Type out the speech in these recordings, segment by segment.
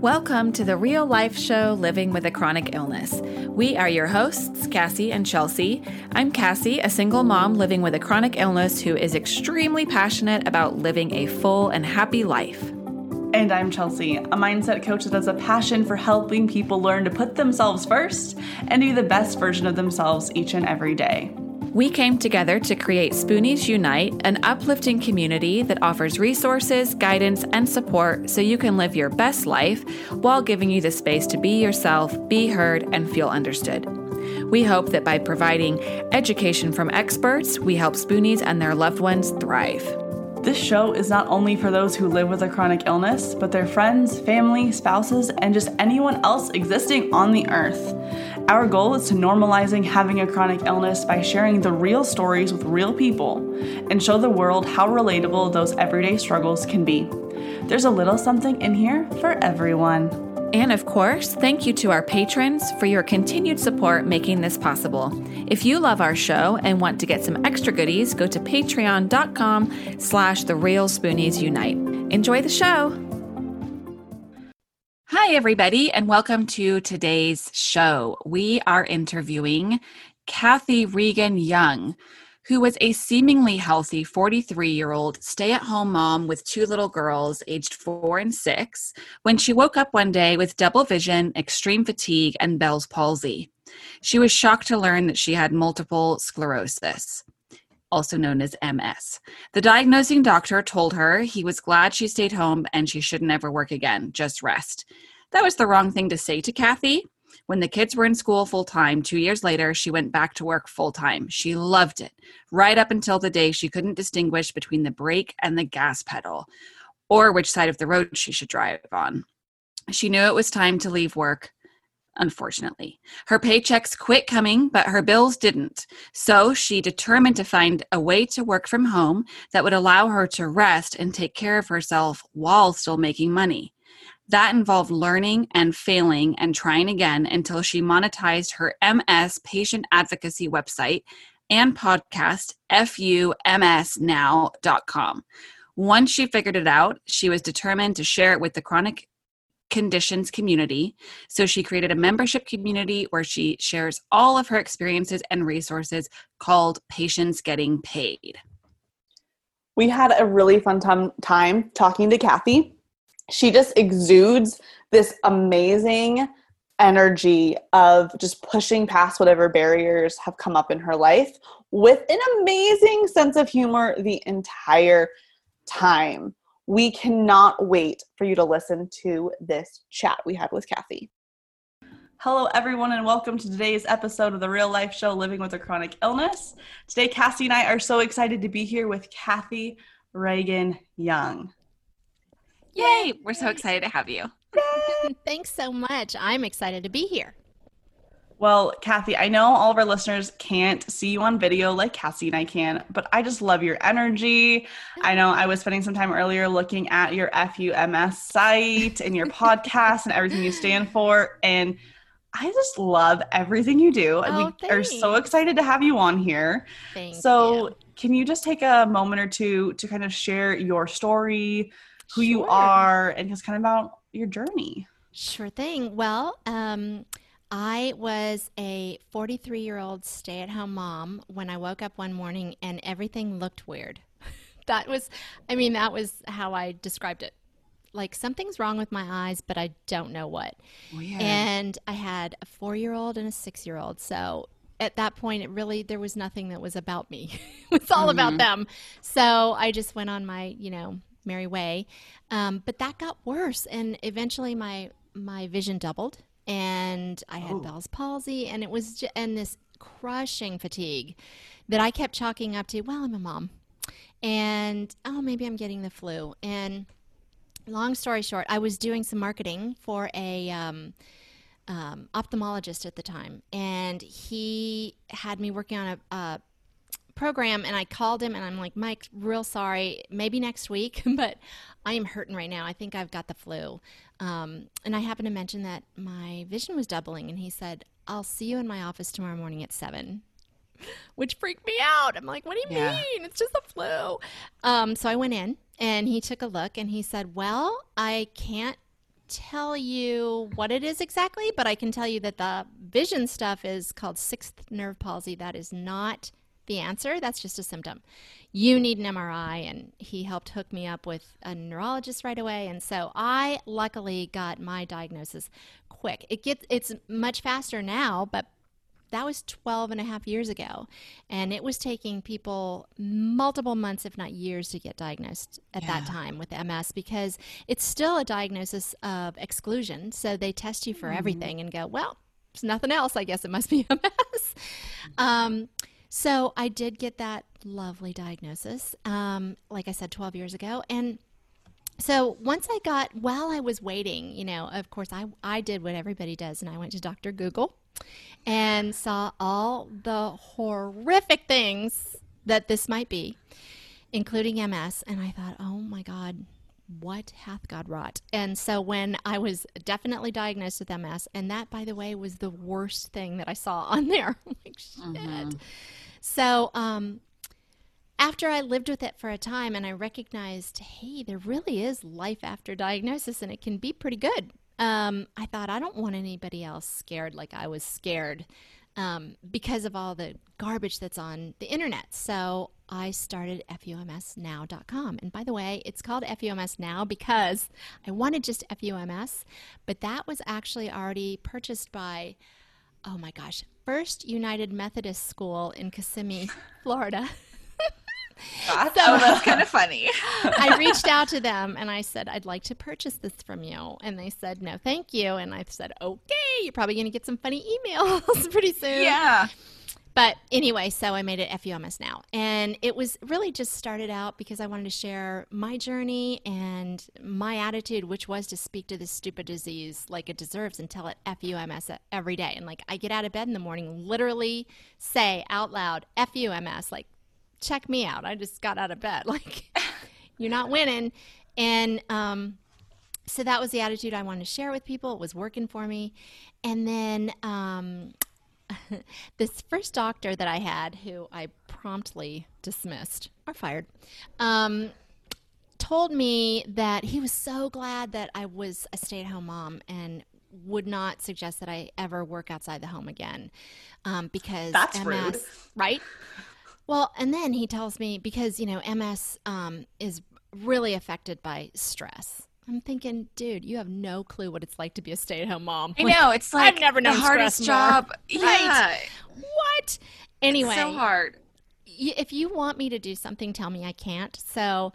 Welcome to the real life show Living with a Chronic Illness. We are your hosts, Cassie and Chelsea. I'm Cassie, a single mom living with a chronic illness who is extremely passionate about living a full and happy life. And I'm Chelsea, a mindset coach that has a passion for helping people learn to put themselves first and be the best version of themselves each and every day. We came together to create Spoonies Unite, an uplifting community that offers resources, guidance, and support so you can live your best life while giving you the space to be yourself, be heard, and feel understood. We hope that by providing education from experts, we help Spoonies and their loved ones thrive. This show is not only for those who live with a chronic illness, but their friends, family, spouses, and just anyone else existing on the earth. Our goal is to normalizing having a chronic illness by sharing the real stories with real people and show the world how relatable those everyday struggles can be. There's a little something in here for everyone. And of course, thank you to our patrons for your continued support making this possible. If you love our show and want to get some extra goodies, go to patreon.com slash the real spoonies unite. Enjoy the show! Hi, everybody, and welcome to today's show. We are interviewing Kathy Reagan Young, who was a seemingly healthy 43 year old stay at home mom with two little girls, aged four and six, when she woke up one day with double vision, extreme fatigue, and Bell's palsy. She was shocked to learn that she had multiple sclerosis also known as MS. The diagnosing doctor told her he was glad she stayed home and she should never work again, just rest. That was the wrong thing to say to Kathy. When the kids were in school full time, two years later, she went back to work full time. She loved it, right up until the day she couldn't distinguish between the brake and the gas pedal, or which side of the road she should drive on. She knew it was time to leave work, unfortunately. Her paychecks quit coming, but her bills didn't. So she determined to find a way to work from home that would allow her to rest and take care of herself while still making money. That involved learning and failing and trying again until she monetized her MS patient advocacy website and podcast, fumsnow.com. Once she figured it out, she was determined to share it with the chronic conditions community. So she created a membership community where she shares all of her experiences and resources called Patients Getting Paid. We had a really fun time, talking to Kathy. She just exudes this amazing energy of just pushing past whatever barriers have come up in her life with an amazing sense of humor the entire time. We cannot wait for you to listen to this chat we had with Kathy. Hello, everyone, and welcome to today's episode of the Real Life Show Living with a Chronic Illness. Today, Cassie and I are so excited to be here with Kathy Reagan Young. Yay! We're so excited to have you. Thanks so much. I'm excited to be here. Well, Kathy, I know all of our listeners can't see you on video like Cassie and I can, but I just love your energy. I know I was spending some time earlier looking at your FUMS site and your podcast and everything you stand for. And I just love everything you do. Oh, we thanks. are so excited to have you on here. Thank so, you. can you just take a moment or two to kind of share your story, who you are, and just kind of about your journey? Sure thing. Well, um, I was a 43 year old stay at home mom when I woke up one morning and everything looked weird. that was, I mean, that was how I described it. Like something's wrong with my eyes, but I don't know what. Weird. And I had a four year old and a six year old. So at that point, it really, there was nothing that was about me. it was all about them. So I just went on my, you know, merry way. Um, but that got worse. And eventually my, my vision doubled and I had Oh. Bell's palsy and it was, ju- and this crushing fatigue that I kept chalking up to, well, I'm a mom. And, oh, maybe I'm getting the flu. And, long story short, I was doing some marketing for a um, um, ophthalmologist at the time, and he had me working on a, a program. And I called him, and I'm like, Mike, real sorry, maybe next week, but I am hurting right now. I think I've got the flu. Um, and I happened to mention that my vision was doubling, and he said, I'll see you in my office tomorrow morning at seven which freaked me out. I'm like, what do you Yeah. mean? It's just the flu. Um, so I went in and he took a look and he said, well, I can't tell you what it is exactly, but I can tell you that the vision stuff is called sixth nerve palsy. That is not the answer. That's just a symptom. You need an MRI, and he helped hook me up with a neurologist right away. And so I luckily got my diagnosis quick. It gets it's much faster now, but that was 12 and a half years ago. And it was taking people multiple months, if not years, to get diagnosed at yeah. that time with MS because it's still a diagnosis of exclusion. So they test you for mm. everything and go, well, there's nothing else. I guess it must be MS. um, so I did get that lovely diagnosis, um, like I said, 12 years ago. And so once I got, while I was waiting, you know, of course, I, I did what everybody does, and I went to Dr. Google and saw all the horrific things that this might be, including MS. And I thought, oh my God, what hath God wrought? And so when I was definitely diagnosed with MS, and that, by the way, was the worst thing that I saw on there. like, shit. Mm-hmm. So, um, after I lived with it for a time and I recognized, hey, there really is life after diagnosis and it can be pretty good um, I thought I don't want anybody else scared like I was scared um, because of all the garbage that's on the internet. So I started FUMSnow.com. And by the way, it's called FUMS Now because I wanted just FUMS, but that was actually already purchased by, oh my gosh, First United Methodist School in Kissimmee, Florida. So, oh, that's kind of funny. I reached out to them and I said, I'd like to purchase this from you. And they said, no, thank you. And I said, okay, you're probably going to get some funny emails pretty soon. Yeah. But anyway, so I made it FUMS now. And it was really just started out because I wanted to share my journey and my attitude, which was to speak to this stupid disease like it deserves and tell it FUMS every day. And like I get out of bed in the morning, literally say out loud, FUMS, like check me out. I just got out of bed. Like, you're not winning. And um, so that was the attitude I wanted to share with people. It was working for me. And then um, this first doctor that I had, who I promptly dismissed or fired, um, told me that he was so glad that I was a stay at home mom and would not suggest that I ever work outside the home again um, because that's MS, rude, right? Well, and then he tells me because, you know, MS um, is really affected by stress. I'm thinking, dude, you have no clue what it's like to be a stay-at-home mom. I know it's like I've never known the hardest job. More. Yeah. Right? What? Anyway, it's so hard. If you want me to do something, tell me I can't. So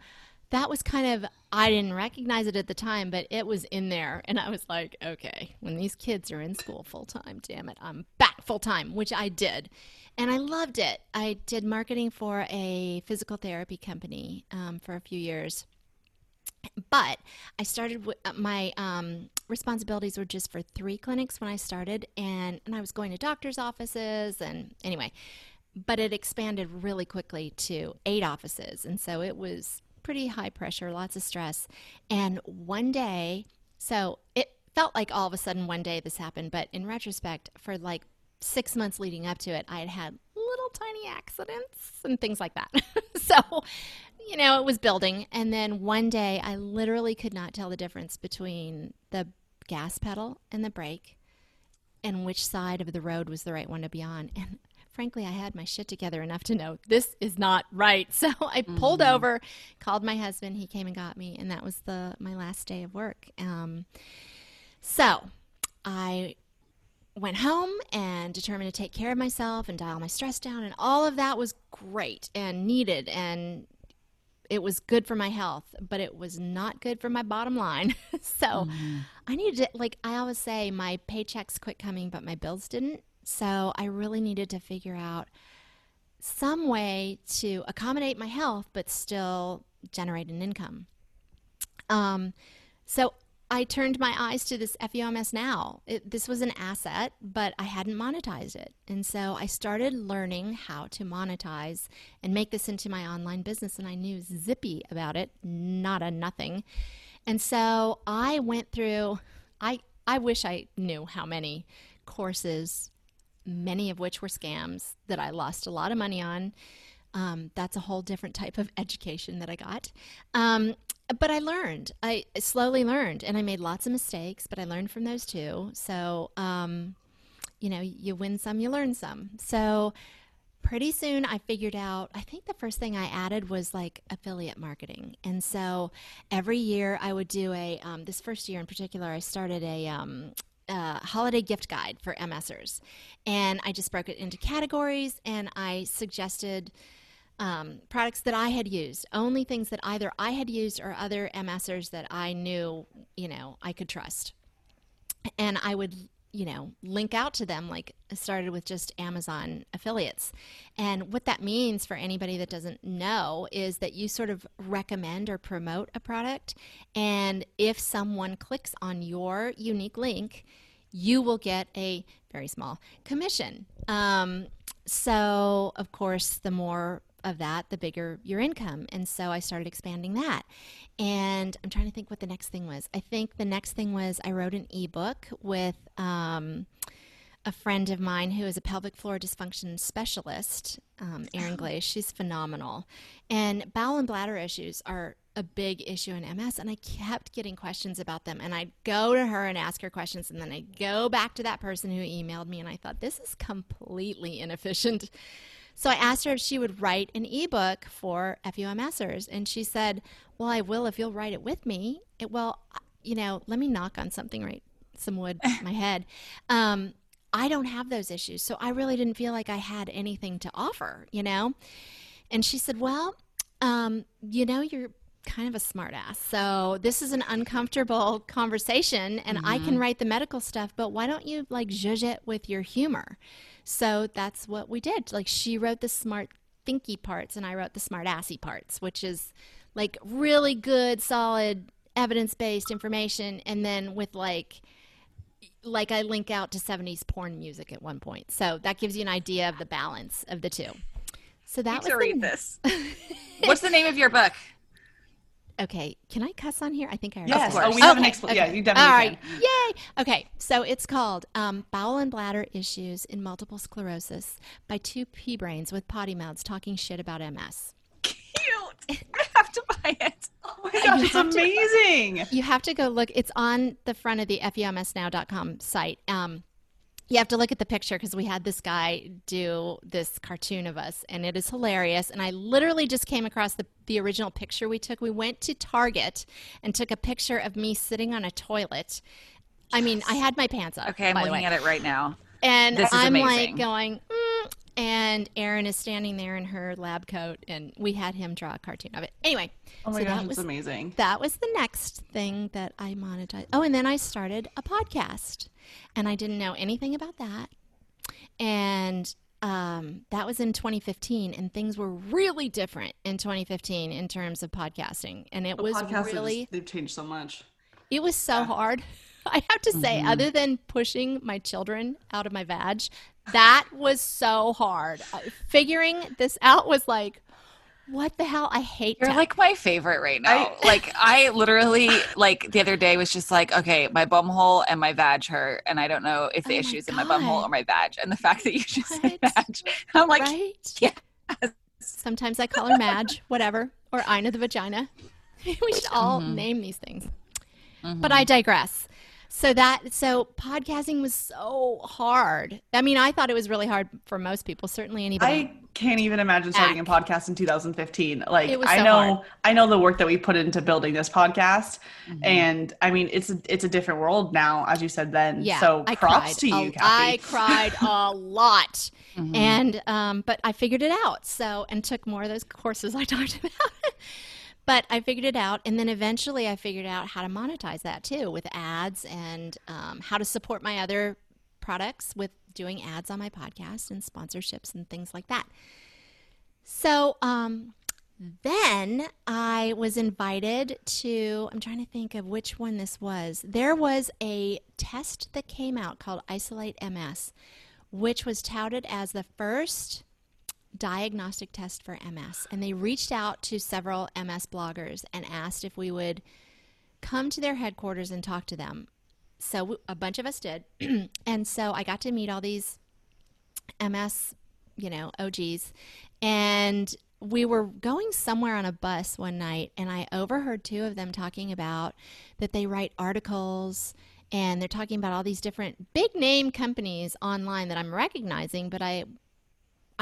that was kind of I didn't recognize it at the time, but it was in there, and I was like, okay, when these kids are in school full time, damn it, I'm back full time, which I did and I loved it. I did marketing for a physical therapy company um, for a few years. But I started with uh, my um, responsibilities were just for three clinics when I started, and, and I was going to doctors' offices, and anyway, but it expanded really quickly to eight offices, and so it was pretty high pressure, lots of stress. And one day, so it felt like all of a sudden one day this happened, but in retrospect, for like six months leading up to it, I had had little tiny accidents and things like that. so, you know, it was building. And then one day, I literally could not tell the difference between the gas pedal and the brake and which side of the road was the right one to be on. And frankly, I had my shit together enough to know this is not right. So I pulled mm-hmm. over, called my husband. He came and got me, and that was the my last day of work. Um, so I went home and determined to take care of myself and dial my stress down and all of that was great and needed and it was good for my health but it was not good for my bottom line. So mm-hmm. i needed to like i always say my paychecks quit coming but my bills didn't. So i really needed to figure out some way to accommodate my health but still generate an income. Um, so I turned my eyes to this FUMS now. It, this was an asset, but I hadn't monetized it. And so I started learning how to monetize and make this into my online business. And I knew zippy about it, not a nothing. And so I went through, I, I wish I knew how many courses, many of which were scams that I lost a lot of money on. Um, that's a whole different type of education that I got. Um, but I learned. I slowly learned, and I made lots of mistakes, but I learned from those too. So, um, you know, you win some, you learn some. So, pretty soon I figured out, I think the first thing I added was like affiliate marketing. And so every year I would do a, um, this first year in particular, I started a, um, uh, holiday gift guide for MSers. And I just broke it into categories and I suggested um, products that I had used, only things that either I had used or other MSers that I knew, you know, I could trust. And I would, you know, link out to them like I started with just Amazon affiliates. And what that means for anybody that doesn't know is that you sort of recommend or promote a product. And if someone clicks on your unique link, you will get a very small commission. Um, so, of course, the more of that, the bigger your income. And so I started expanding that. And I'm trying to think what the next thing was. I think the next thing was I wrote an ebook with um, a friend of mine who is a pelvic floor dysfunction specialist, um, Erin Glaze. She's phenomenal. And bowel and bladder issues are a big issue in MS, and I kept getting questions about them. And I'd go to her and ask her questions, and then I'd go back to that person who emailed me, and I thought, this is completely inefficient. So I asked her if she would write an ebook for FUMSers, and she said, "Well, I will if you'll write it with me." It, well, you know, let me knock on something right, some wood in my head. Um, I don't have those issues, so I really didn't feel like I had anything to offer, you know. And she said, "Well, um, you know, you're kind of a smartass. So this is an uncomfortable conversation, and mm-hmm. I can mm-hmm. write the medical stuff, but why don't you like zhuzh it with your humor?" So that's what we did. Like she wrote the smart thinky parts and I wrote the smart assy parts, which is like really good, solid, evidence based information. And then with like, like I link out to 70s porn music at one point. So that gives you an idea of the balance of the two. So that was to read this. What's the name of your book? Okay, can I cuss on here? I think I already yes. Oh, we have okay. an expl- okay. Yeah, you definitely All right. Can. Yay. Okay, so it's called um, Bowel and Bladder Issues in Multiple Sclerosis by two pea brains with potty mouths talking shit about MS. Cute. I have to buy it. Oh my gosh, it's amazing. To, you have to go look. It's on the front of the FUMSnow.com site. Um, you have to look at the picture because we had this guy do this cartoon of us and it is hilarious. And i literally just came across the, the original picture we took. We went to target and took a picture of me sitting on a toilet. I mean i had my pants up okay i'm looking at it right now. And i'm amazing. like going mm, and Erin is standing there in her lab coat, and we had him draw a cartoon of it. Anyway, oh my so gosh, that was amazing. That was the next thing that I monetized. Oh, and then I started a podcast, and I didn't know anything about that, and um, that was in 2015, and things were really different in 2015 in terms of podcasting, and it the was really they've changed so much. It was so yeah. hard. I have to say, mm-hmm. other than pushing my children out of my vag, that was so hard. Uh, figuring this out was like, what the hell? I hate. You're like my favorite right now. I, like I literally like the other day was just like, okay, my bum hole and my vag hurt, and I don't know if the oh issue is in my bum hole or my vag. And the fact that you just what? said vag, I'm like, right? yeah. Sometimes I call her Madge, whatever, or Ina the vagina. we should all mm-hmm. name these things. Mm-hmm. But I digress. So that so podcasting was so hard. I mean, I thought it was really hard for most people. Certainly anybody. I can't even imagine starting a podcast in 2015. Like so I know hard. I know the work that we put into building this podcast mm-hmm. and I mean it's a, it's a different world now as you said then. Yeah, so I props to you, a, Kathy. I cried a lot. Mm-hmm. And um but I figured it out. So and took more of those courses I talked about. But I figured it out, and then eventually I figured out how to monetize that too with ads and um, how to support my other products with doing ads on my podcast and sponsorships and things like that. So um, then I was invited to, I'm trying to think of which one this was. There was a test that came out called Isolate MS, which was touted as the first diagnostic test for MS. And they reached out to several MS bloggers and asked if we would come to their headquarters and talk to them. So a bunch of us did. and so I got to meet all these MS, you know, OGs. And we were going somewhere on a bus one night, and I overheard two of them talking about that they write articles and they're talking about all these different big name companies online that I'm recognizing, but I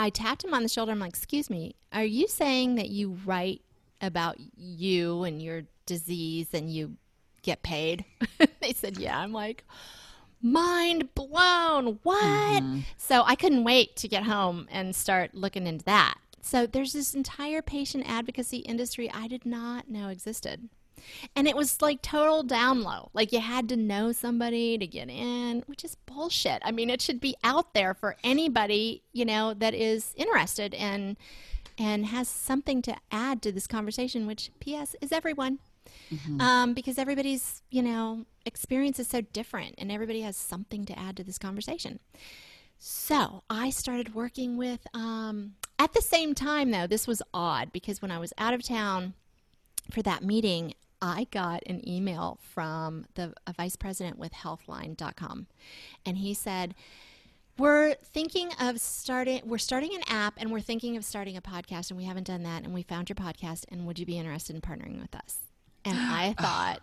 I tapped him on the shoulder. I'm like, "Excuse me, are you saying that you write about you and your disease and you get paid?" they said, "Yeah." I'm like, "Mind blown. What?" Mm-hmm. So I couldn't wait to get home and start looking into that. So there's this entire patient advocacy industry I did not know existed. And it was like total down low. Like you had to know somebody to get in, which is bullshit. I mean, it should be out there for anybody, you know, that is interested and and has something to add to this conversation, which PS is everyone. Mm-hmm. Um, because everybody's, you know, experience is so different and everybody has something to add to this conversation. So I started working with, um, at the same time, though, this was odd because when I was out of town for that meeting, I got an email from the vice president with healthline.com and he said, we're thinking of starting we're starting an app and we're thinking of starting a podcast and we haven't done that and we found your podcast and would you be interested in partnering with us? And I thought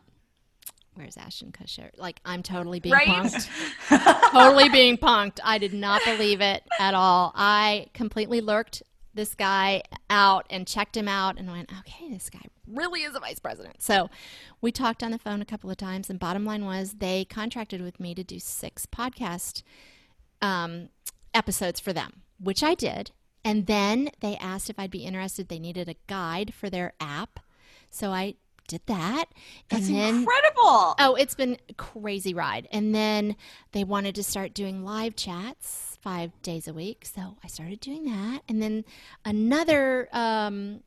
where's Ashton Kutcher? Like I'm totally being right? punked. totally being punked. I did not believe it at all. I completely lurked this guy out and checked him out and went, okay, this guy really is a vice president. So we talked on the phone a couple of times, and bottom line was they contracted with me to do six podcast um, episodes for them, which I did. And then they asked if I'd be interested. They needed a guide for their app. So I did that. That's and then, incredible. Oh, it's been a crazy ride. And then they wanted to start doing live chats five days a week. So I started doing that. And then another um,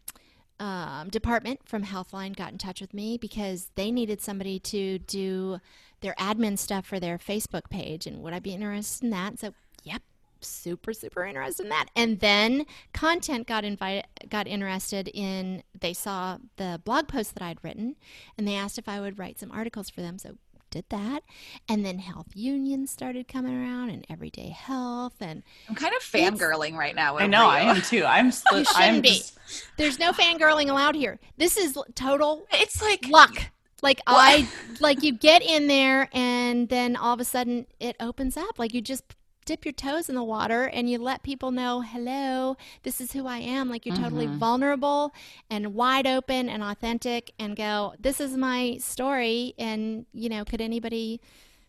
um, department from Healthline got in touch with me because they needed somebody to do their admin stuff for their Facebook page. And would I be interested in that? So, yep, super super interested in that and then content got invited got interested in they saw the blog post that i'd written and they asked if i would write some articles for them so did that. And then health unions started coming around and everyday health and I'm kind of fangirling right now. I know, I am too. I'm split. You shouldn't I'm be. Just... There's no fangirling allowed here. This is total It's like luck. Like what? I like you get in there and then all of a sudden it opens up. Like you just dip your toes in the water and you let people know, hello, this is who I am. Like you're mm-hmm. totally vulnerable and wide open and authentic and go, this is my story. And, you know, could anybody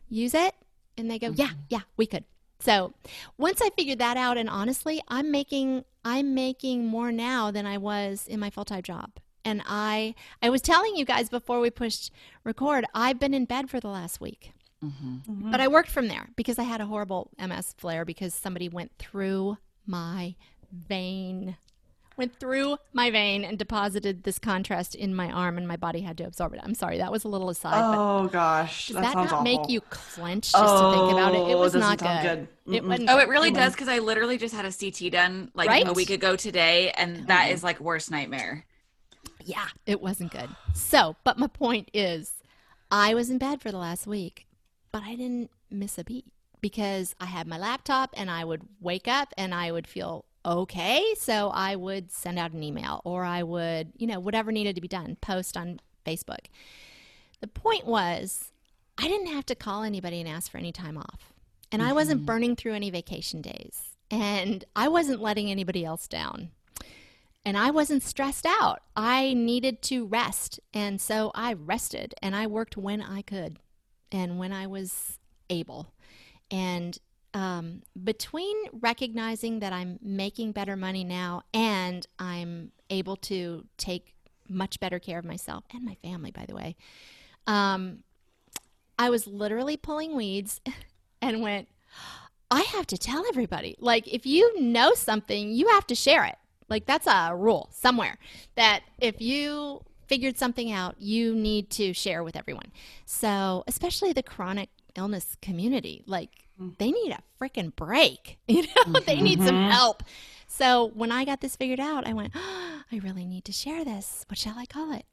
use it? And they go, mm-hmm. yeah, yeah, we could. So once I figured that out, and honestly, I'm making I'm making more now than I was in my full time job. And I I was telling you guys before we pushed record, I've been in bed for the last week. Mm-hmm. Mm-hmm. But I worked from there because I had a horrible MS flare because somebody went through my vein, went through my vein and deposited this contrast in my arm, and my body had to absorb it. I'm sorry, that was a little aside. Oh gosh, does that, that not awful. make you clench just oh, to think about it? It oh, was not good. good. It oh, it really does because I literally just had a CT done like right? a week ago today, and that is like worst nightmare. Yeah, it wasn't good. So, but my point is, I was in bed for the last week but I didn't miss a beat because I had my laptop and I would wake up and I would feel okay. So I would send out an email or I would, you know, whatever needed to be done, post on Facebook. The point was, I didn't have to call anybody and ask for any time off. And mm-hmm. I wasn't mm-hmm. burning through any vacation days. And I wasn't letting anybody else down. And I wasn't stressed out. I needed to rest. And so I rested and I worked when I could and when I was able. And um, between recognizing that I'm making better money now and I'm able to take much better care of myself and my family, by the way, um, I was literally pulling weeds and went, I have to tell everybody. Like, if you know something, you have to share it. Like, that's a rule somewhere that if you figured something out, you need to share with everyone. So, especially the chronic illness community, like mm. they need a freaking break. You know, mm-hmm. they need some mm-hmm. help. So, when I got this figured out, I went, oh, I really need to share this. What shall I call it?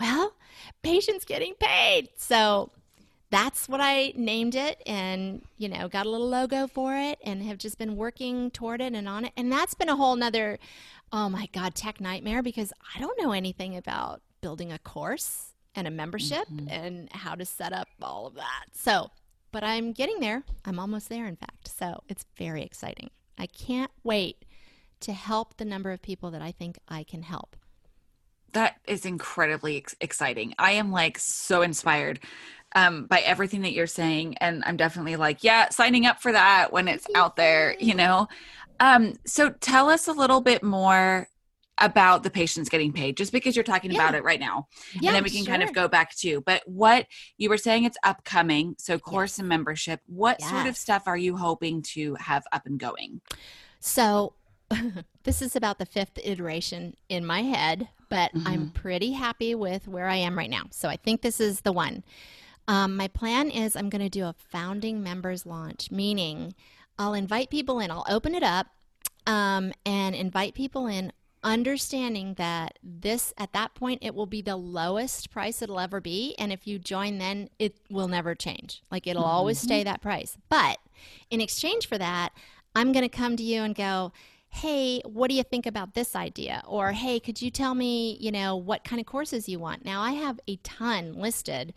Well, patients getting paid. So, that's what I named it and, you know, got a little logo for it and have just been working toward it and on it. And that's been a whole nother, oh my God, tech nightmare because I don't know anything about building a course and a membership mm-hmm. and how to set up all of that. So, but I'm getting there. I'm almost there, in fact. So it's very exciting. I can't wait to help the number of people that I think I can help. That is incredibly ex- exciting. I am like so inspired um, by everything that you're saying. And I'm definitely like, yeah, signing up for that when it's out there, you know? Um, so tell us a little bit more about the patients getting paid just because you're talking yeah. about it right now yeah, and then we can sure. kind of go back to but what you were saying it's upcoming so course yes. and membership what yes. sort of stuff are you hoping to have up and going so this is about the fifth iteration in my head but mm-hmm. i'm pretty happy with where i am right now so i think this is the one um, my plan is I'm going to do a founding members launch, meaning I'll invite people in, I'll open it up um, and invite people in, understanding that this, at that point, it will be the lowest price it'll ever be. And if you join, then it will never change. Like it'll mm-hmm. always stay that price. But in exchange for that, I'm going to come to you and go, hey, what do you think about this idea? Or, hey, could you tell me, you know, what kind of courses you want? Now, I have a ton listed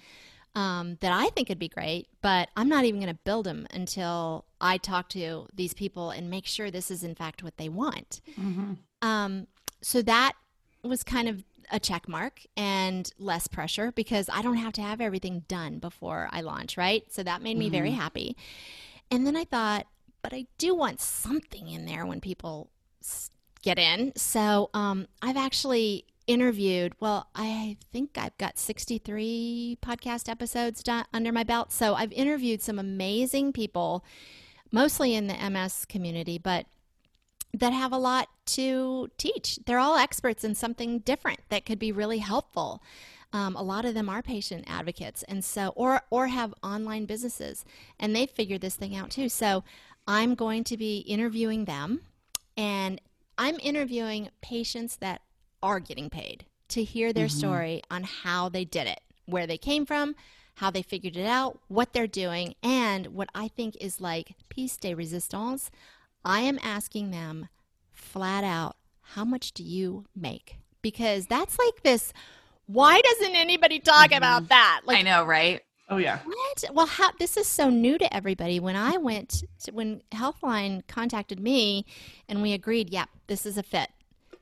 um, that I think would be great, but I'm not even going to build them until I talk to these people and make sure this is in fact what they want. Mm-hmm. Um, so that was kind of a check mark and less pressure because I don't have to have everything done before I launch, right? So that made me mm-hmm. very happy. And then I thought, but I do want something in there when people get in. So um, I've actually interviewed, well, I think I've got 63 podcast episodes done under my belt. So I've interviewed some amazing people, mostly in the MS community, but that have a lot to teach. They're all experts in something different that could be really helpful. Um, a lot of them are patient advocates, and so or or have online businesses, and they've figured this thing out too. So I'm going to be interviewing them, and I'm interviewing patients that are getting paid to hear their mm-hmm. story on how they did it, where they came from, how they figured it out, what they're doing, and what I think is like piece de resistance. I am asking them flat out, how much do you make? Because that's like this. Why doesn't anybody talk mm-hmm. about that? Like, I know, right? Oh yeah. What? Well, how, this is so new to everybody. When I went, to, when Healthline contacted me, and we agreed, yeah, this is a fit.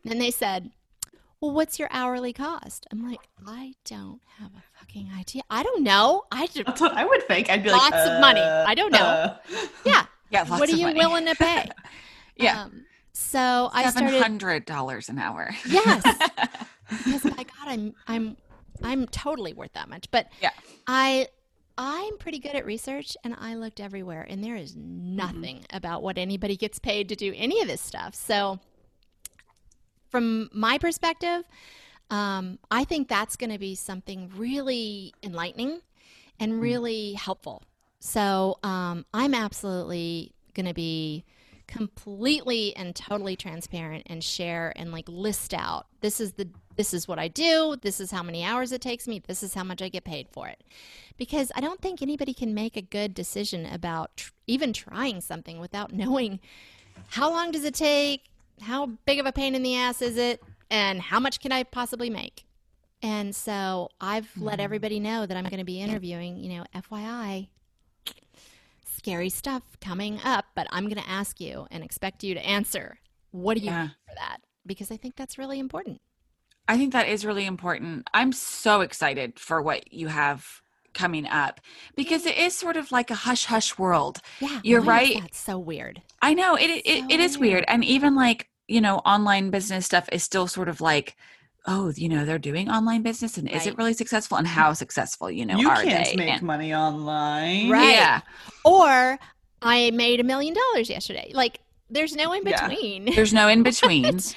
Then they said, well, what's your hourly cost? I'm like, I don't have a fucking idea. I don't know. I just, That's what I would think. I'd be lots like, lots of money. Uh, I don't know. Uh, yeah. Yeah. what are you money. willing to pay? yeah. Um, so I started. hundred dollars an hour. yes. because my God, I'm I'm I'm totally worth that much. But yeah, I I'm pretty good at research and I looked everywhere and there is nothing mm-hmm. about what anybody gets paid to do any of this stuff. So from my perspective, um, I think that's going to be something really enlightening and mm. really helpful. So um, I'm absolutely going to be completely and totally transparent and share and like list out this is the this is what I do, this is how many hours it takes me, this is how much I get paid for it. Because I don't think anybody can make a good decision about tr- even trying something without knowing how long does it take, how big of a pain in the ass is it and how much can I possibly make? And so I've let hmm. everybody know that I'm going to be interviewing, you know, FYI, scary stuff coming up, but I'm going to ask you and expect you to answer. What do you yeah. for that? Because I think that's really important. I think that is really important. I'm so excited for what you have coming up because it is sort of like a hush hush world. Yeah, you're right. That's so weird. I know it. It, so it is weird. weird, and even like you know, online business stuff is still sort of like, oh, you know, they're doing online business, and right. is it really successful? And how successful, you know, you are can't they? make and, money online, right? Yeah. Or I made a million dollars yesterday. Like, there's no in between. Yeah. There's no in between.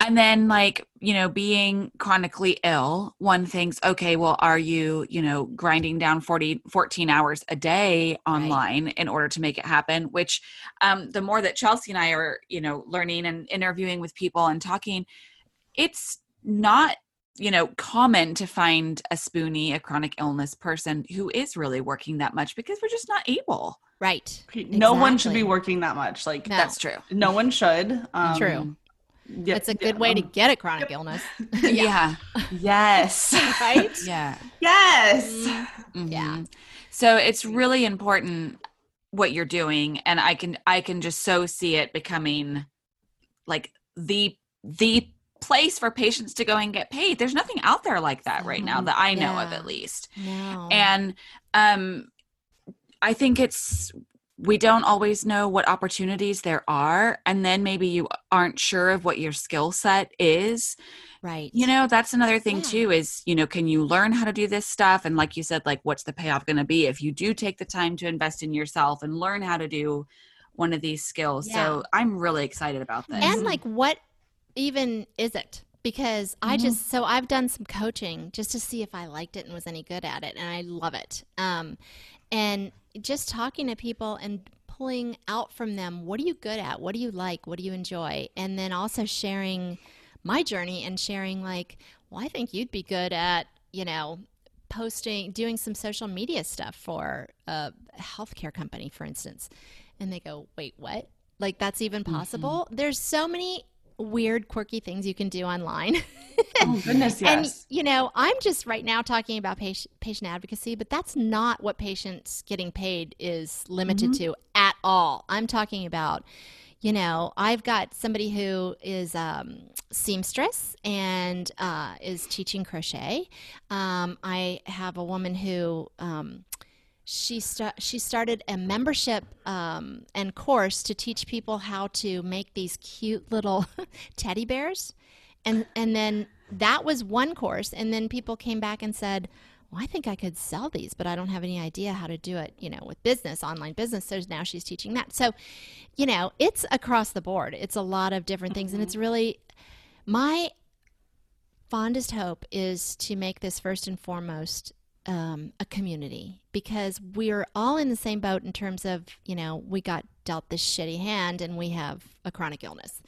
and then like you know being chronically ill one thinks okay well are you you know grinding down 40 14 hours a day online right. in order to make it happen which um, the more that chelsea and i are you know learning and interviewing with people and talking it's not you know, common to find a spoonie, a chronic illness person who is really working that much because we're just not able. Right. No one should be working that much. Like No. That's true. no one should. Um, True. Yeah, It's a yeah, good way to um, get a chronic illness. Yeah. Yes. Right? Yeah. yes. Yeah. Mhm. So it's really important what you're doing and I can I can just so see it becoming like the the place for patients to go and get paid. There's nothing out there like that right now Mhm. that I know of at least. No. And um I think it's we don't always know what opportunities there are and then maybe you aren't sure of what your skill set is. Right. you know that's another thing Yeah. too is you know can you learn how to do this stuff? And like you said like what's the payoff going to be if you do take the time to invest in yourself and learn how to do one of these skills? So i'm really excited about this. And like what even is it? Because i Mhm. just so i've done some coaching just to see if i liked it and was any good at it and i love it. Um, and just talking to people and pulling out from them what are you good at? What do you like? What do you enjoy? And then also sharing my journey and sharing like well i think you'd be good at you know posting doing some social media stuff for a healthcare company for instance. And they go wait what? Like that's even mm-hmm. possible? There's so many weird quirky things you can do online. Oh goodness, yes. and you know i'm just right now talking about patient, patient advocacy but that's not what patients getting paid is limited to at all. I'm talking about you know i've got somebody who is um, seamstress and uh, is teaching crochet. Um, i have a woman who um, she she started a membership um, and course to teach people how to make these cute little teddy bears. And and then that was one course. And then people came back and said well i think i could sell these but i don't have any idea how to do it you know with business online business. So now she's teaching that. So you know it's across the board. It's a lot of different things. And it's really my fondest hope is to make this first and foremost um, a community because we're all in the same boat in terms of you know we got dealt this shitty hand and we have a chronic illness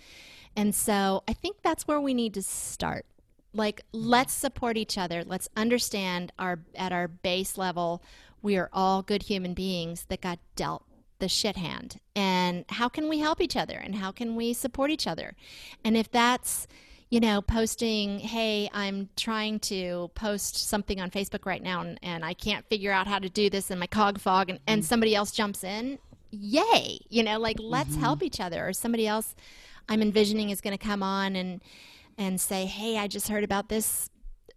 and so I think that's where we need to start. Like, let's support each other. Let's understand our at our base level, we are all good human beings that got dealt the shit hand. And how can we help each other? And how can we support each other? And if that's you know, posting, hey, I'm trying to post something on Facebook right now and, and I can't figure out how to do this in my cog fog and, and mm. somebody else jumps in, yay. You know, like let's mm-hmm. help each other. Or somebody else I'm envisioning is going to come on and and say, "Hey, I just heard about this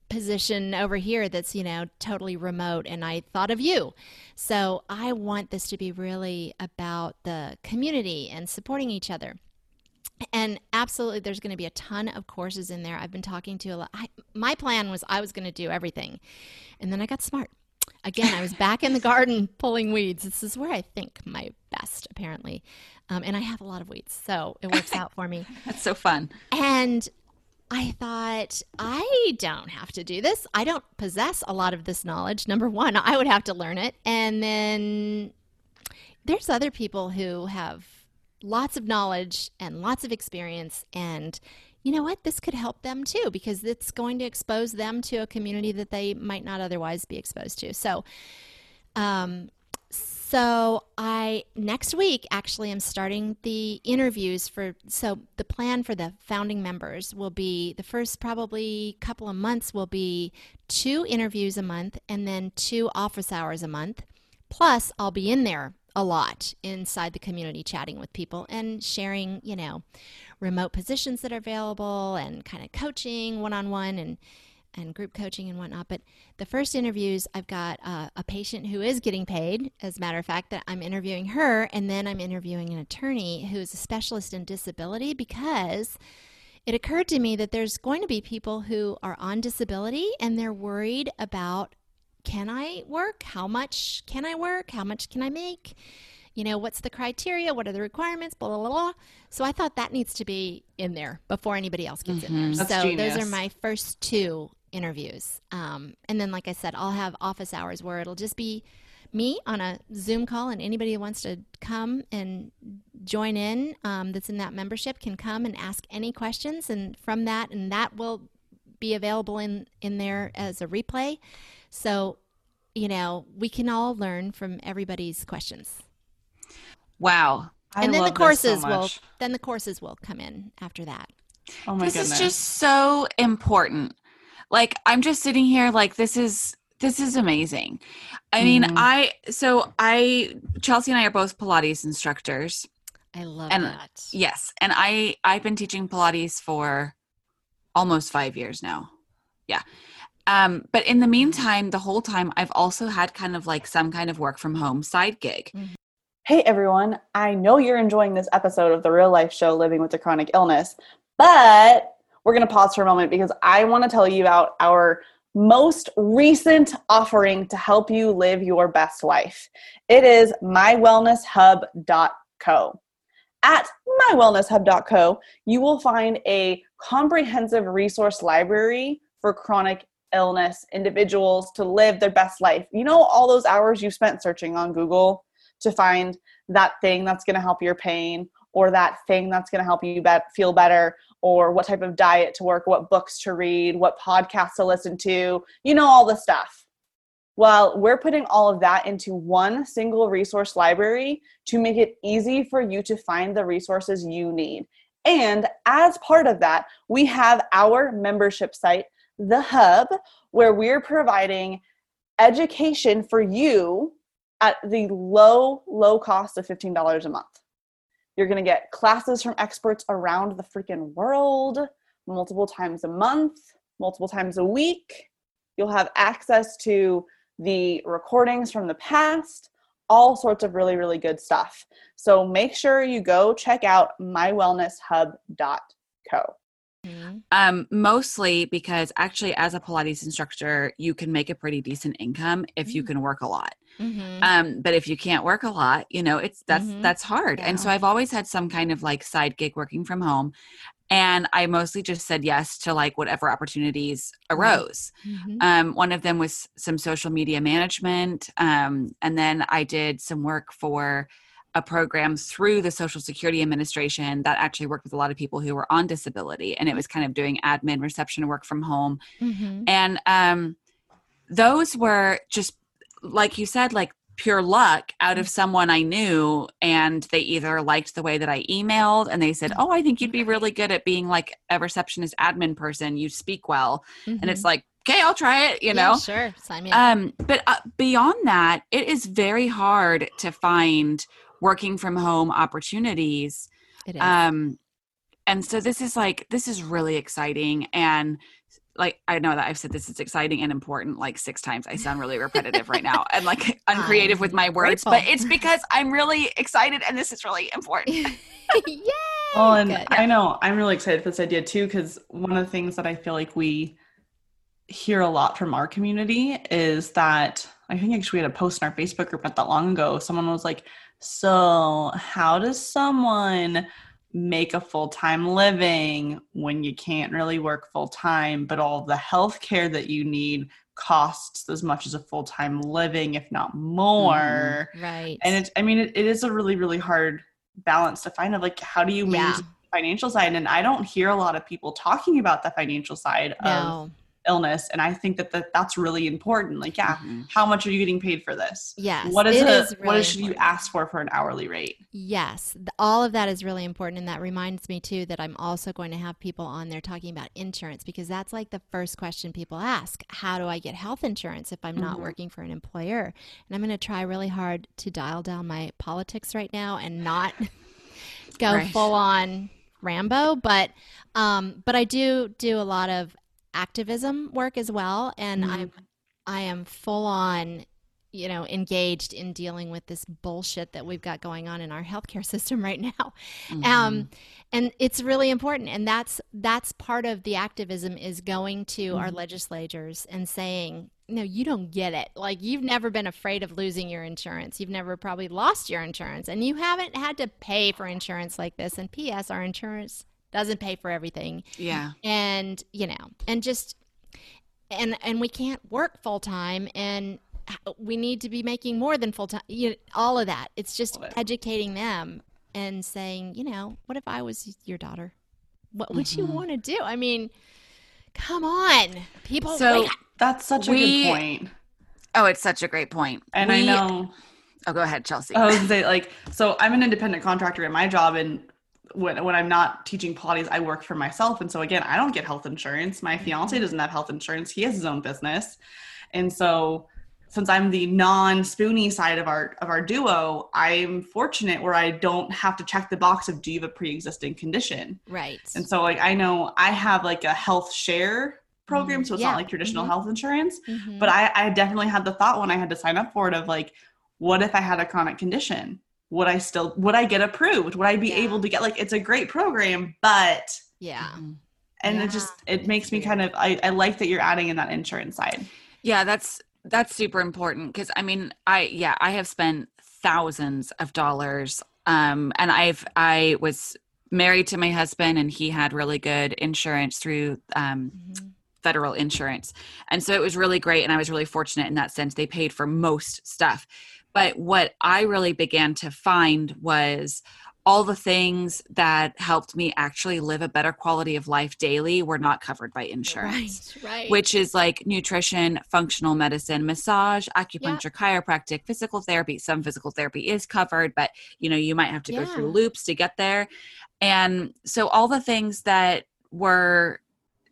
position over here that's, you know, totally remote and I thought of you." So, I want this to be really about the community and supporting each other. And absolutely there's going to be a ton of courses in there. I've been talking to a lot. I, my plan was I was going to do everything. And then I got smart. Again, I was back in the garden pulling weeds. This is where I think my best, apparently. Um, and I have a lot of weeds, so it works out for me. that's so fun And I thought, I don't have to do this. I don't possess a lot of this knowledge. Number one, I would have to learn it. And then there's other people who have lots of knowledge and lots of experience. And you know what? This could help them too because it's going to expose them to a community that they might not otherwise be exposed to. So, um, so I next week actually am starting the interviews for so the plan for the founding members will be the first probably couple of months will be two interviews a month and then two office hours a month. Plus I'll be in there a lot inside the community chatting with people and sharing, you know, remote positions that are available and kind of coaching one on one and and group coaching and whatnot. But the first interviews, I've got uh, a patient who is getting paid. As a matter of fact, that I'm interviewing her, and then I'm interviewing an attorney who is a specialist in disability because it occurred to me that there's going to be people who are on disability and they're worried about can I work? How much can I work? How much can I make? You know, what's the criteria? What are the requirements? Blah, blah, blah, blah. So I thought that needs to be in there before anybody else gets in there. That's so those are my first two interviews. Um, and then, like I said, I'll have office hours where it'll just be me on a Zoom call, and anybody who wants to come and join in um, that's in that membership can come and ask any questions. And from that, and that will be available in in there as a replay. So, you know, we can all learn from everybody's questions. Wow. I and then the love this courses so will then the courses will come in after that. Oh my this goodness. is just so important. Like I'm just sitting here like this is this is amazing. I mean, Mhm. I so I Chelsea and I are both Pilates instructors. I love And- that. Yes, and I I've been teaching Pilates for almost 5 years now. Yeah. Um but in the meantime, the whole time I've also had kind of like some kind of work from home side gig. Hey everyone, I know you're enjoying this episode of the real life show Living with a Chronic Illness, but we're going to pause for a moment because I want to tell you about our most recent offering to help you live your best life. It is mywellnesshub.co. At mywellnesshub.co, you will find a comprehensive resource library for chronic illness individuals to live their best life. You know, all those hours you spent searching on Google to find that thing that's going to help your pain or that thing that's going to help you bet feel better or what type of diet to work what books to read what podcasts to listen to you know all the stuff well we're putting all of that into one single resource library to make it easy for you to find the resources you need and as part of that we have our membership site the hub where we're providing education for you at the low, low cost of $15 a month. You're to get classes from experts around the freaking world multiple times a month, multiple times a week. You'll have access to the recordings from the past, all sorts of really, really good stuff. So make sure you go check out mywellnesshub.co. Mhm. Um, mostly because actually, as a Pilates instructor, you can make a pretty decent income if you Mm. can work a lot. Mhm. Um, but if you can't work a lot, you know, it's that's Mhm. that's hard. And so I've always had some kind of like side gig working from home, and I mostly just said yes to like whatever opportunities arose. Mhm. Um, one of them was some social media management, um, and then I did some work for a program through the Social Security Administration that actually worked with a lot of people who were on disability, and it was kind of doing admin, reception work from home, Mhm. and um, those were just like you said, like pure luck out of someone I knew, and they either liked the way that I emailed, and they said, "Oh, I think you'd be really good at being like a receptionist admin person. You speak well." and it's Mhm. like okay i'll try it you Yeah, know sure. Sign me up. um but uh, beyond that it is very hard to find working from home opportunities it is. um and so this is like this is really exciting and like i know that i've said this is exciting and important like six times i sound really repetitive right now and like um, uncreative with my words but it's because i'm really excited and this is really important Yay! Well, and Good. I know I'm really excited for this idea too because one of the things that I feel like we hear a lot from our community is that I think actually we had a post in our Facebook group not that long ago. Someone was like, "So, how does someone make a full time living when you can't really work full time, but all the health care that you need costs as much as a full time living, if not mm-hmm. more?" right. and it's i mean it, it is a really really hard balance to find of like how do you manage yeah. the financial side and i don't hear a lot of people talking about the financial side of No. Illness and i think that, that that's really important like yeah Mhm. how much are you getting paid for this Yes. what is it it is what really is, should you ask for for an hourly rate Yes, all of that is really important. And that reminds me, too, that I'm also going to have people on there talking about insurance because that's like the first question people ask How do I get health insurance if I'm not Mhm. working for an employer? And I'm going to try really hard to dial down my politics right now and not go Right. full on Rambo. But, um, but I do do a lot of activism work as well. And Mhm. I'm, I am full on you know, engaged in dealing with this bullshit that we've got going on in our healthcare system right now. Mhm. Um, and it's really important, and that's that's part of the activism is going to our Mhm. legislators and saying, no, you don't get it. Like you've never been afraid of losing your insurance. You've never probably lost your insurance, and you haven't had to pay for insurance like this. And P.S. Our insurance doesn't pay for everything yeah and you know and just and and we can't work full time and we need to be making more than full time you know, all of that it's just Love it. educating them and saying you know what if i was your daughter what would you Mhm. want to do i mean Come on, people. So- wake up. That's such a We- good point. Oh, it's such a great point. And I know Oh, go ahead, Chelsea. I was gonna say like so I'm an independent contractor in my job and when when I'm not teaching Pilates, I work for myself. And so again, I don't get health insurance. My fiance doesn't have health insurance. He has his own business. And so since I'm the non-spoony side of our of our duo, I'm fortunate where I don't have to check the box of do you have a pre-existing condition. right. And so like I know I have like a health share program, Mhm. so it's Yeah. not like traditional Mhm. health insurance. Mhm. But I, I definitely had the thought when I had to sign up for it of like, what if I had a chronic condition? Would I still would I get approved? Would I be Yeah. able to get like it's a great program, but yeah. And Yeah, it just it makes me kind of I, I like that you're adding in that insurance side. Yeah, that's that's super important because I mean, I yeah, I have spent thousands of dollars, um, and I've I was married to my husband, and he had really good insurance through um, Mhm. federal insurance, and so it was really great, and I was really fortunate in that sense. They paid for most stuff, but what I really began to find was all the things that helped me actually live a better quality of life daily were not covered by insurance Right. Right. which is like nutrition, functional medicine, massage, acupuncture, chiropractic, physical therapy. Some physical therapy is covered, but you know, you might have to go through loops to get there. And so all the things that were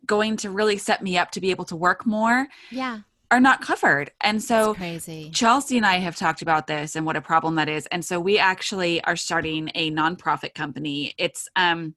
going to really set me up to be able to work more yeah. Are not covered. And so crazy. Chelsea and I have talked about this and what a problem that is. And so we actually are starting a nonprofit company. It's um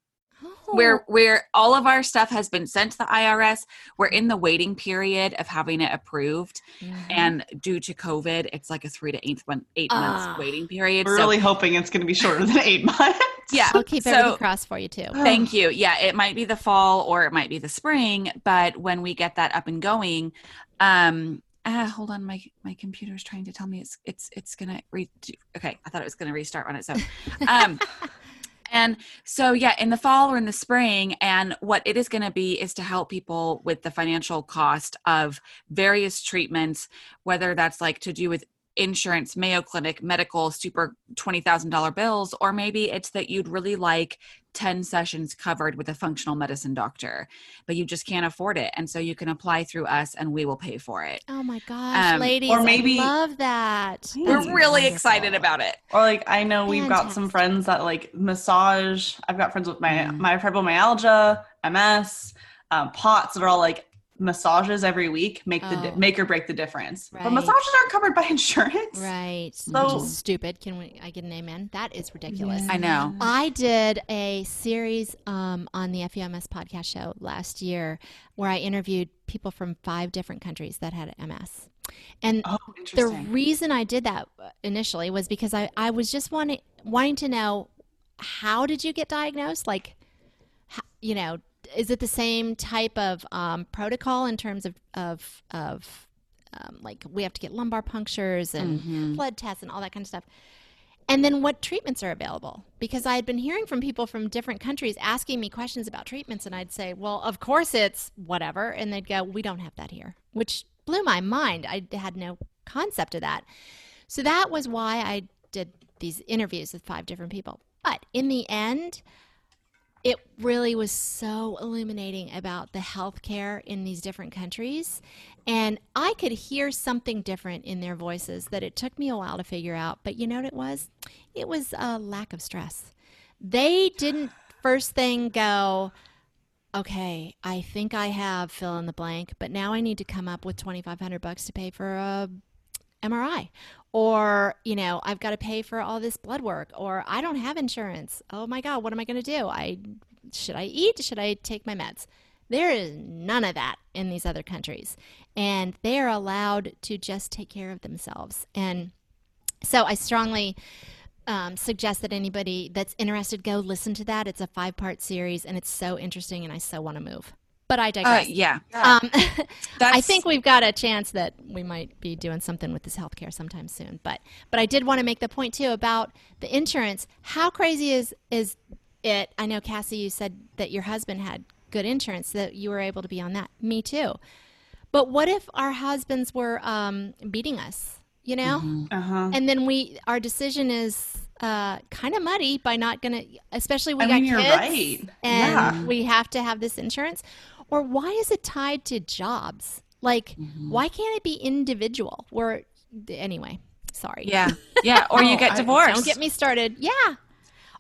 Oh. where where all of our stuff has been sent to the IRS. We're in the waiting period of having it approved, Mhm. and due to COVID, it's like a three to eight month eight Ah. months waiting period. We're so really hoping it's gonna be shorter than eight months. yeah, I'll keep so everything crossed for you too. thank you. Yeah, it might be the fall or it might be the spring, but when we get that up and going, um. Uh, hold on, my my computer is trying to tell me it's it's it's gonna re. Okay, I thought it was gonna restart on its own. Um, And so, yeah, in the fall or in the spring, and what it is going to be is to help people with the financial cost of various treatments, whether that's like to do with insurance, Mayo Clinic, medical, super $20,000 bills, or maybe it's that you'd really like 10 sessions covered with a functional medicine doctor, but you just can't afford it. And so you can apply through us and we will pay for it. Oh my gosh, Um, ladies! or maybe- I love that. We're That's really wonderful. excited about it. Or like I know we've got some friends that like massage. I've got friends with my Mhm. my fibromyalgia, MS, um, POTS that are all like massages every week make the Oh. make or break the difference. Right. But massages aren't covered by insurance. Right. So- Which is stupid. Can we? I get an amen? That is ridiculous. I know. I did a series um, on the FUMS podcast show last year where I interviewed people from five different countries that had MS. And Oh, the reason I did that initially was because I, I was just wanting wanting to know how did you get diagnosed? Like, how, you know, is it the same type of um, protocol in terms of of, of um, like we have to get lumbar punctures and Mhm. blood tests and all that kind of stuff? And then what treatments are available? Because I had been hearing from people from different countries asking me questions about treatments, and I'd say, well, of course it's whatever. And they'd go, we don't have that here, which blew my mind. I had no concept of that. So that was why I did these interviews with five different people. But in the end, it really was so illuminating about the healthcare in these different countries. And I could hear something different in their voices that it took me a while to figure out. But you know what it was? It was a lack of stress. They didn't first thing go, okay, I think I have fill in the blank, but now I need to come up with 2500 bucks to pay for a MRI or you know I've got to pay for all this blood work or I don't have insurance. Oh my god, what am I going to do? I should I eat? Should I take my meds? There is none of that in these other countries. And they are allowed to just take care of themselves. And so I strongly um, suggest that anybody that's interested go listen to that. It's a five part series and it's so interesting and I so want to move. But I Uh, digress. yeah. Yeah. Um, I think we've got a chance that we might be doing something with this healthcare sometime soon. But but I did want to make the point too about the insurance. How crazy is is it? I know Cassie, you said that your husband had good insurance, that you were able to be on that. Me too. But what if our husbands were um, beating us? You know, Mhm. uh-huh. and then we our decision is uh, kind of muddy by not gonna especially we I got mean, you're kids right. and Yeah. we have to have this insurance Or why is it tied to jobs? Like, Mhm. why can't it be individual? Or anyway, sorry. Yeah. Yeah. Or you Oh, get I- divorced. Don't get me started. Yeah.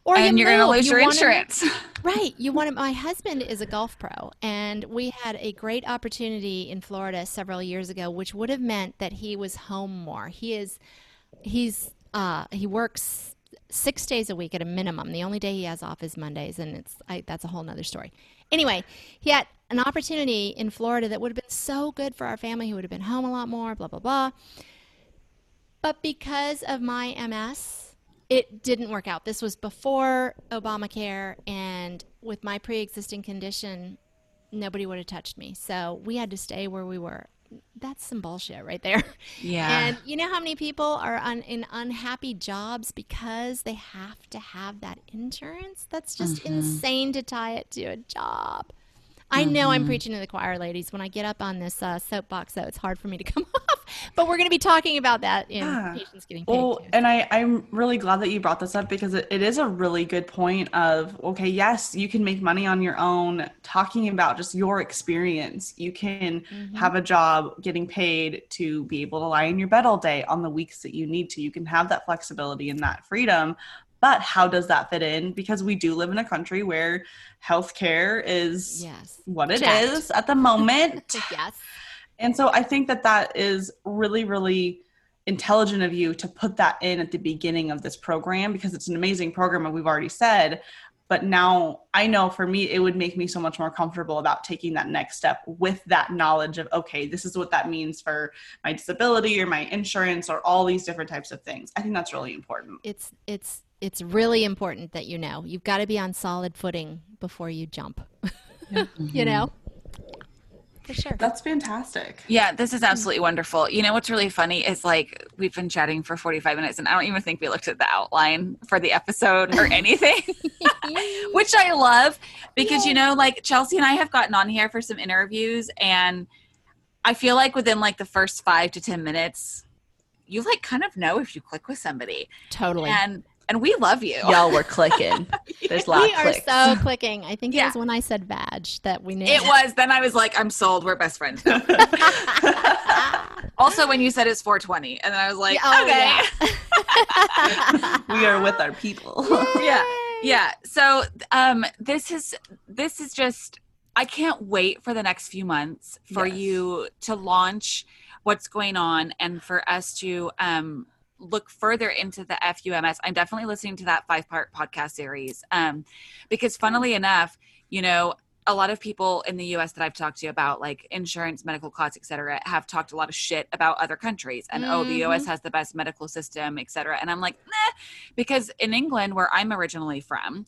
Or and you you're going to lose You your insurance. Right. You wanted my husband is a golf pro and we had a great opportunity in Florida several years ago which would have meant that he was home more. He is he's uh he works 6 days a week at a minimum. The only day he has off is Mondays and it's I, that's a whole nother story. Anyway, he had an opportunity in Florida that would have been so good for our family. He would have been home a lot more, blah blah blah. But because of my MS, it didn't work out. This was before Obamacare, and with my pre existing condition, nobody would have touched me. So we had to stay where we were. That's some bullshit right there. yeah. And you know how many people are un- in unhappy jobs because they have to have that insurance? That's just Mm-hmm. insane to tie it to a job. I know I'm Mm-hmm. preaching to the choir, ladies. When I get up on this uh, soapbox, though, it's hard for me to come off. But we're going to be talking about that in Yeah. patients getting paid. Well, too. and I, I'm really glad that you brought this up because it, it is a really good point of, okay, yes, you can make money on your own talking about just your experience. You can Mhm. have a job getting paid to be able to lie in your bed all day on the weeks that you need to. You can have that flexibility and that freedom. But how does that fit in? Because we do live in a country where healthcare is yes. what it is Jacked. at the moment. yes. And so I think that that is really, really intelligent of you to put that in at the beginning of this program because it's an amazing program, and we've already said. But now I know for me, it would make me so much more comfortable about taking that next step with that knowledge of, okay, this is what that means for my disability or my insurance or all these different types of things. I think that's really important. It's it's it's really important that you know. You've got to be on solid footing before you jump. you know? For sure. That's fantastic. Yeah, this is absolutely wonderful. You know what's really funny is like we've been chatting for 45 minutes and I don't even think we looked at the outline for the episode or anything, which I love because you know like Chelsea and I have gotten on here for some interviews and I feel like within like the first 5 to 10 minutes you like kind of know if you click with somebody. totally. And and we love you. Y'all were clicking. There's a lot we of are clicks. so clicking. I think Yeah. it was when I said badge that we knew. It was then I was like I'm sold. We're best friends. also when you said it's 420 and then I was like oh, okay. yeah. we are with our people. yeah yeah so um this is this is just i can't wait for the next few months for Yes. you to launch what's going on and for us to um look further into the fums i'm definitely listening to that five part podcast series um because funnily enough you know a lot of people in the US that I've talked to about like insurance, medical costs, et cetera, have talked a lot of shit about other countries and oh, the US has the best medical system, et cetera. And I'm like, nah, because in England, where I'm originally from,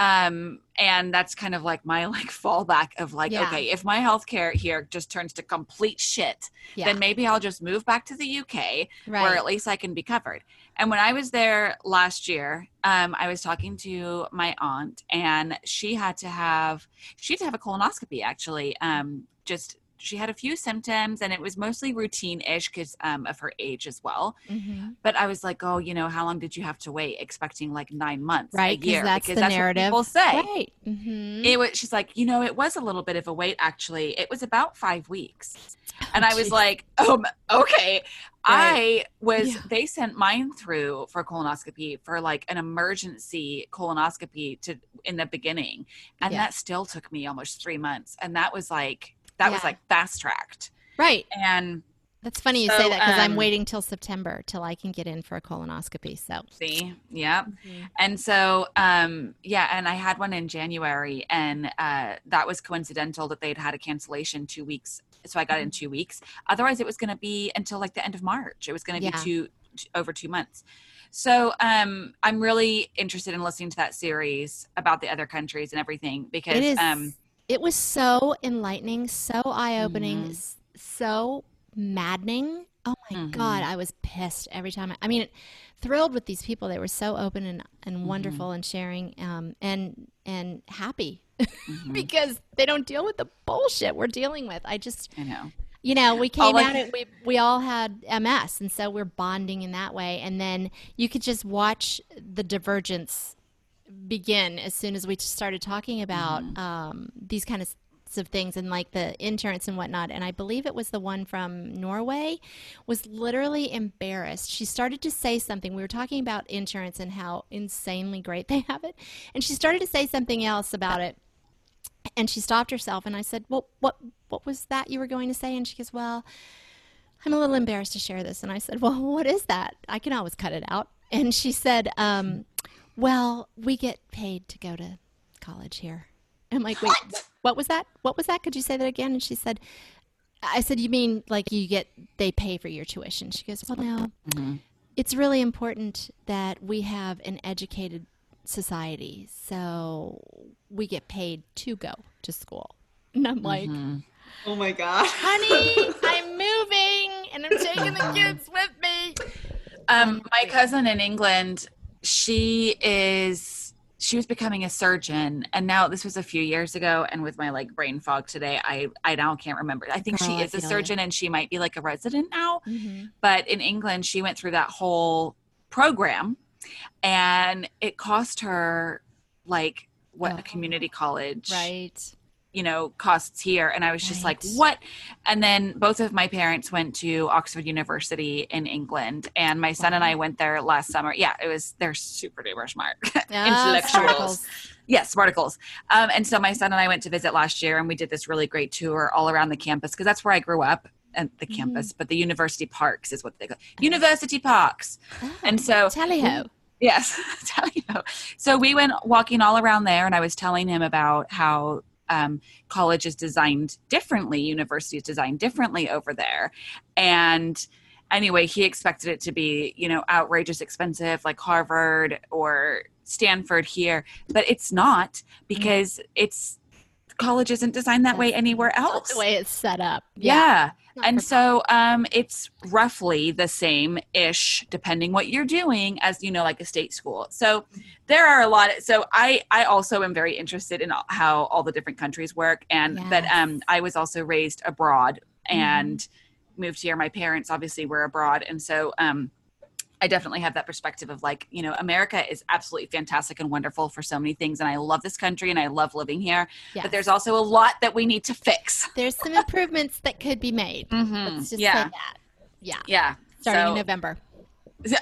um, and that's kind of like my like fallback of like, Yeah. okay, if my healthcare here just turns to complete shit, Yeah. then maybe I'll just move back to the UK right. where at least I can be covered. And when I was there last year, um, I was talking to my aunt, and she had to have she had to have a colonoscopy actually. Um, just she had a few symptoms, and it was mostly routine-ish because um, of her age as well. Mhm. But I was like, oh, you know, how long did you have to wait? Expecting like nine months, Right, a year, that's because the that's narrative. what people say. Right. hmm It was. She's like, you know, it was a little bit of a wait. Actually, it was about five weeks, and I was like, oh, m- okay. I was. Yeah. They sent mine through for colonoscopy for like an emergency colonoscopy to in the beginning, and Yeah. that still took me almost three months, and that was like that was like fast tracked, Right. and That's funny you So, say that because I'm um, waiting till September till I can get in for a colonoscopy. So. see, yeah. Mhm. And so, um, yeah, and I had one in January, and uh, that was coincidental that they'd had a cancellation two weeks. So I got it in two weeks. Otherwise, it was going to be until like the end of March. It was going to Yeah. be two, t- over two months. So um, I'm really interested in listening to that series about the other countries and everything because um, it was so enlightening, so eye opening, Mhm. so maddening. Oh my god, Mhm. I was pissed every time. I, I mean, thrilled with these people. They were so open and, and Mm-hmm. wonderful and sharing um, and and happy mhm, because they don't deal with the bullshit we're dealing with. I just I know. you know, we came All I- at it. We we all had MS, and so we're bonding in that way. And then you could just watch the divergence begin as soon as we started talking about Mm-hmm. um, these kind of of things and like the insurance and whatnot. And I believe it was the one from Norway was literally embarrassed. She started to say something. We were talking about insurance and how insanely great they have it. And she started to say something else about it. And she stopped herself and I said, Well, what what was that you were going to say? And she goes, Well, I'm a little embarrassed to share this. And I said, Well, what is that? I can always cut it out. And she said, um, Well, we get paid to go to college here. I'm like, Wait, what? what was that? What was that? Could you say that again? And she said, I said, You mean like you get, they pay for your tuition? She goes, Well, no. Mm-hmm. It's really important that we have an educated society. So we get paid to go to school. And I'm like, mm-hmm. Oh my God. Honey, I'm moving and I'm taking the kids with me. Um, my cousin in England, she is she was becoming a surgeon and now this was a few years ago and with my like brain fog today i i now can't remember i think she is a surgeon and she might be like a resident now mm-hmm. but in england she went through that whole program and it cost her like what oh. a community college right you know costs here. And i was just right. like what? And then both of my parents went to oxford university in england. And my son wow. and i went there last summer. Yeah it was they're super duper smart. Intellectuals. yes spartacles um, and so my son and i went to visit last year and we did this really great tour all around the campus because that's where i grew up at the mm-hmm. campus. But the university parks is what they call university parks. Oh, and so tally ho. Yes, tell you. So we went walking all around there, and I was telling him about how um, college is designed differently, university is designed differently over there. And anyway, he expected it to be, you know, outrageous expensive like Harvard or Stanford here, but it's not because it's college isn't designed that way anywhere else. the way it's set up. Yeah. yeah. And so um, it's roughly the same ish, depending what you're doing, as you know, like a state school. So there are a lot. Of, so I I also am very interested in how all the different countries work, and yes. but um, I was also raised abroad and mm-hmm. moved here. My parents obviously were abroad, and so um, I definitely have that perspective of like, you know, America is absolutely fantastic and wonderful for so many things. And I love this country and I love living here. Yes. But there's also a lot that we need to fix. There's some improvements that could be made. Mm-hmm. Let's just yeah. say that. Yeah. Yeah. Starting so, in November.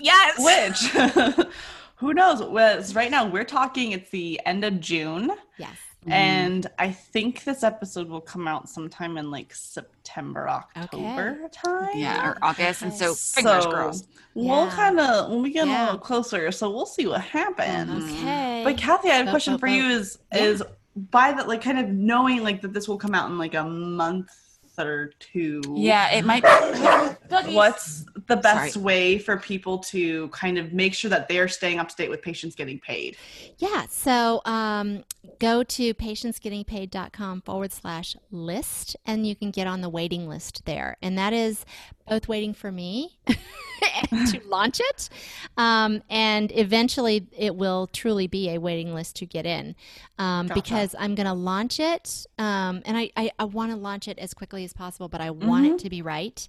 Yes. Which, who knows? Well, right now we're talking, it's the end of June. Yes. Mm-hmm. And I think this episode will come out sometime in like September, October okay. time. Yeah, or August. Okay. And so fingers so crossed. We'll yeah. kind of when we get yeah. a little closer, so we'll see what happens. Okay. But Kathy, I have a question for you is yeah. is by that like kind of knowing like that this will come out in like a month or two. Yeah, it might be. What's the best Sorry. way for people to kind of make sure that they're staying up to date with patients getting paid? Yeah, so um, go to patientsgettingpaid.com forward slash list and you can get on the waiting list there. And that is both waiting for me to launch it, um, and eventually it will truly be a waiting list to get in um, gotcha. because I'm going to launch it, um, and I, I, I want to launch it as quickly as possible, but I mm-hmm. want it mm-hmm. to be right.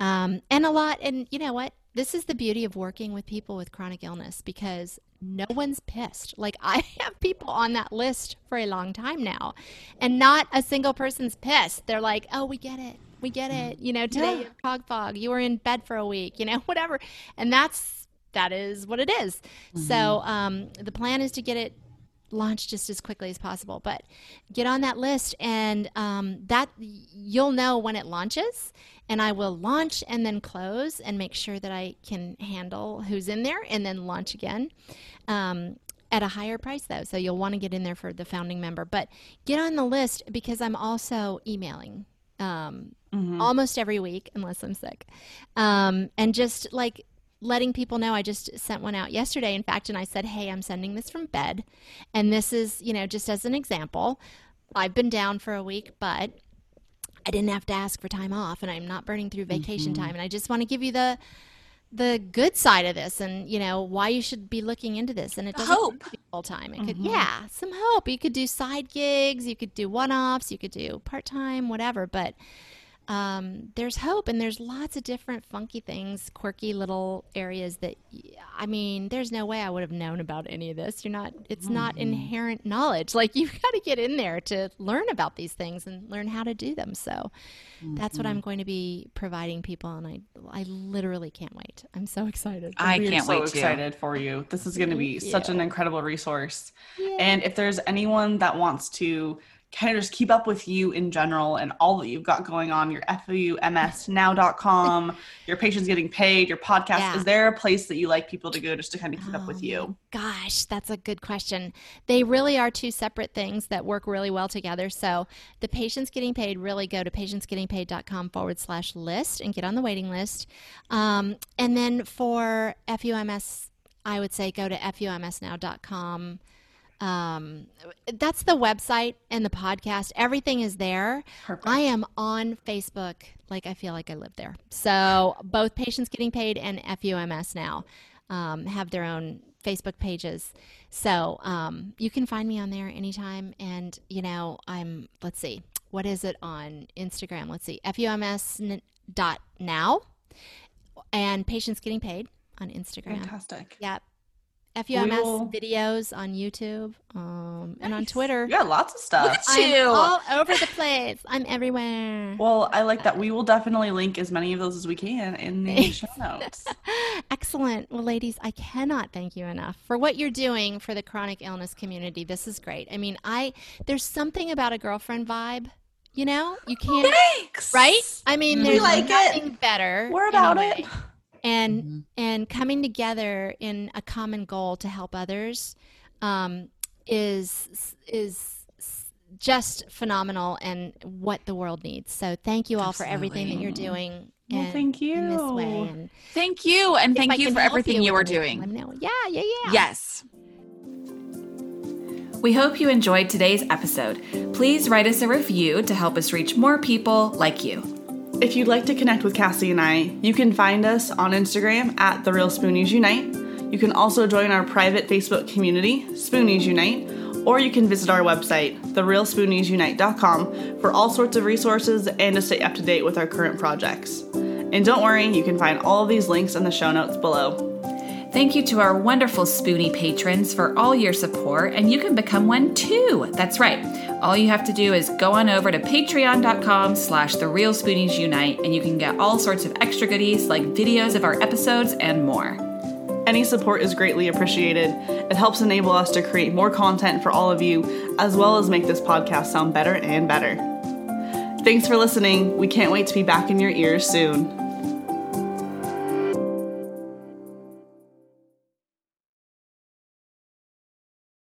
Um, and a lot, and you know what? This is the beauty of working with people with chronic illness because no one's pissed. Like I have people on that list for a long time now, and not a single person's pissed. They're like, "Oh, we get it we get it. You know, today yeah. you have fog. You were in bed for a week. You know, whatever. And that's that is what it is. Mm-hmm. So um, the plan is to get it launched just as quickly as possible. But get on that list, and um, that you'll know when it launches. And I will launch and then close and make sure that I can handle who's in there, and then launch again. Um, at a higher price though so you'll want to get in there for the founding member but get on the list because i'm also emailing um, mm-hmm. almost every week, unless I'm sick. Um, and just like letting people know, I just sent one out yesterday, in fact, and I said, hey, I'm sending this from bed. And this is, you know, just as an example, I've been down for a week, but I didn't have to ask for time off and I'm not burning through vacation mm-hmm. time. And I just want to give you the the good side of this and you know why you should be looking into this and it doesn't hope full time it mm-hmm. could yeah some hope you could do side gigs you could do one-offs you could do part-time whatever but um, there's hope and there's lots of different funky things quirky little areas that I mean, there's no way I would have known about any of this. You're not, it's not inherent knowledge. Like, you've got to get in there to learn about these things and learn how to do them. So, that's what I'm going to be providing people. And I, I literally can't wait. I'm so excited. I We are can't so wait to. excited for you. This is going to be Thank such an incredible resource. And if there's anyone that wants to kind of just keep up with you in general and all that you've got going on, your FUMSnow.com, your patients getting paid, your podcast, Yeah. is there a place that you like people to go just to kind of keep up with Oh, you? Gosh, that's a good question. They really are two separate things that work really well together. So the patients getting paid really go to patientsgettingpaid.com forward slash list and get on the waiting list. Um, and then for FUMS, I would say go to FUMSnow.com. Um, that's the website and the podcast. Everything is there. Perfect. I am on Facebook. Like I feel like I live there. So both patients getting paid and FUMS now um, have their own Facebook pages. So um, you can find me on there anytime. And you know, I'm let's see, what is it on Instagram? Let's see, FUMS dot now and patients getting paid on Instagram. Fantastic. Yep. FUMS will- videos on YouTube um, and on Twitter. Yeah, lots of stuff. Look at I'm you. all over the place. I'm everywhere. Well, I like that. We will definitely link as many of those as we can in the show notes. Excellent. Well, ladies, I cannot thank you enough for what you're doing for the chronic illness community. This is great. I mean, I there's something about a girlfriend vibe. You know, you can't, Thanks. right? I mean, We there's like it. nothing better. We're in a about way. it. and Mhm. and coming together in a common goal to help others um, is is just phenomenal and what the world needs. So thank you all for everything that you're Absolutely. doing. Well, in- thank in this way. you. And Thank you. And thank you for everything you, with are doing. let me know. Yeah, yeah, yeah. Yes. We hope you enjoyed today's episode. Please write us a review to help us reach more people like you. If you'd like to connect with Cassie and I, you can find us on Instagram at The Real Spoonies Unite. You can also join our private Facebook community, Spoonies Unite, or you can visit our website, therealspooniesunite.com, for all sorts of resources and to stay up to date with our current projects. And don't worry, you can find all of these links in the show notes below. Thank you to our wonderful Spoonie patrons for all your support, and you can become one too. That's right. All you have to do is go on over to patreon.com slash the real spoonies unite, and you can get all sorts of extra goodies like videos of our episodes and more. Any support is greatly appreciated. It helps enable us to create more content for all of you, as well as make this podcast sound better and better. Thanks for listening. We can't wait to be back in your ears soon.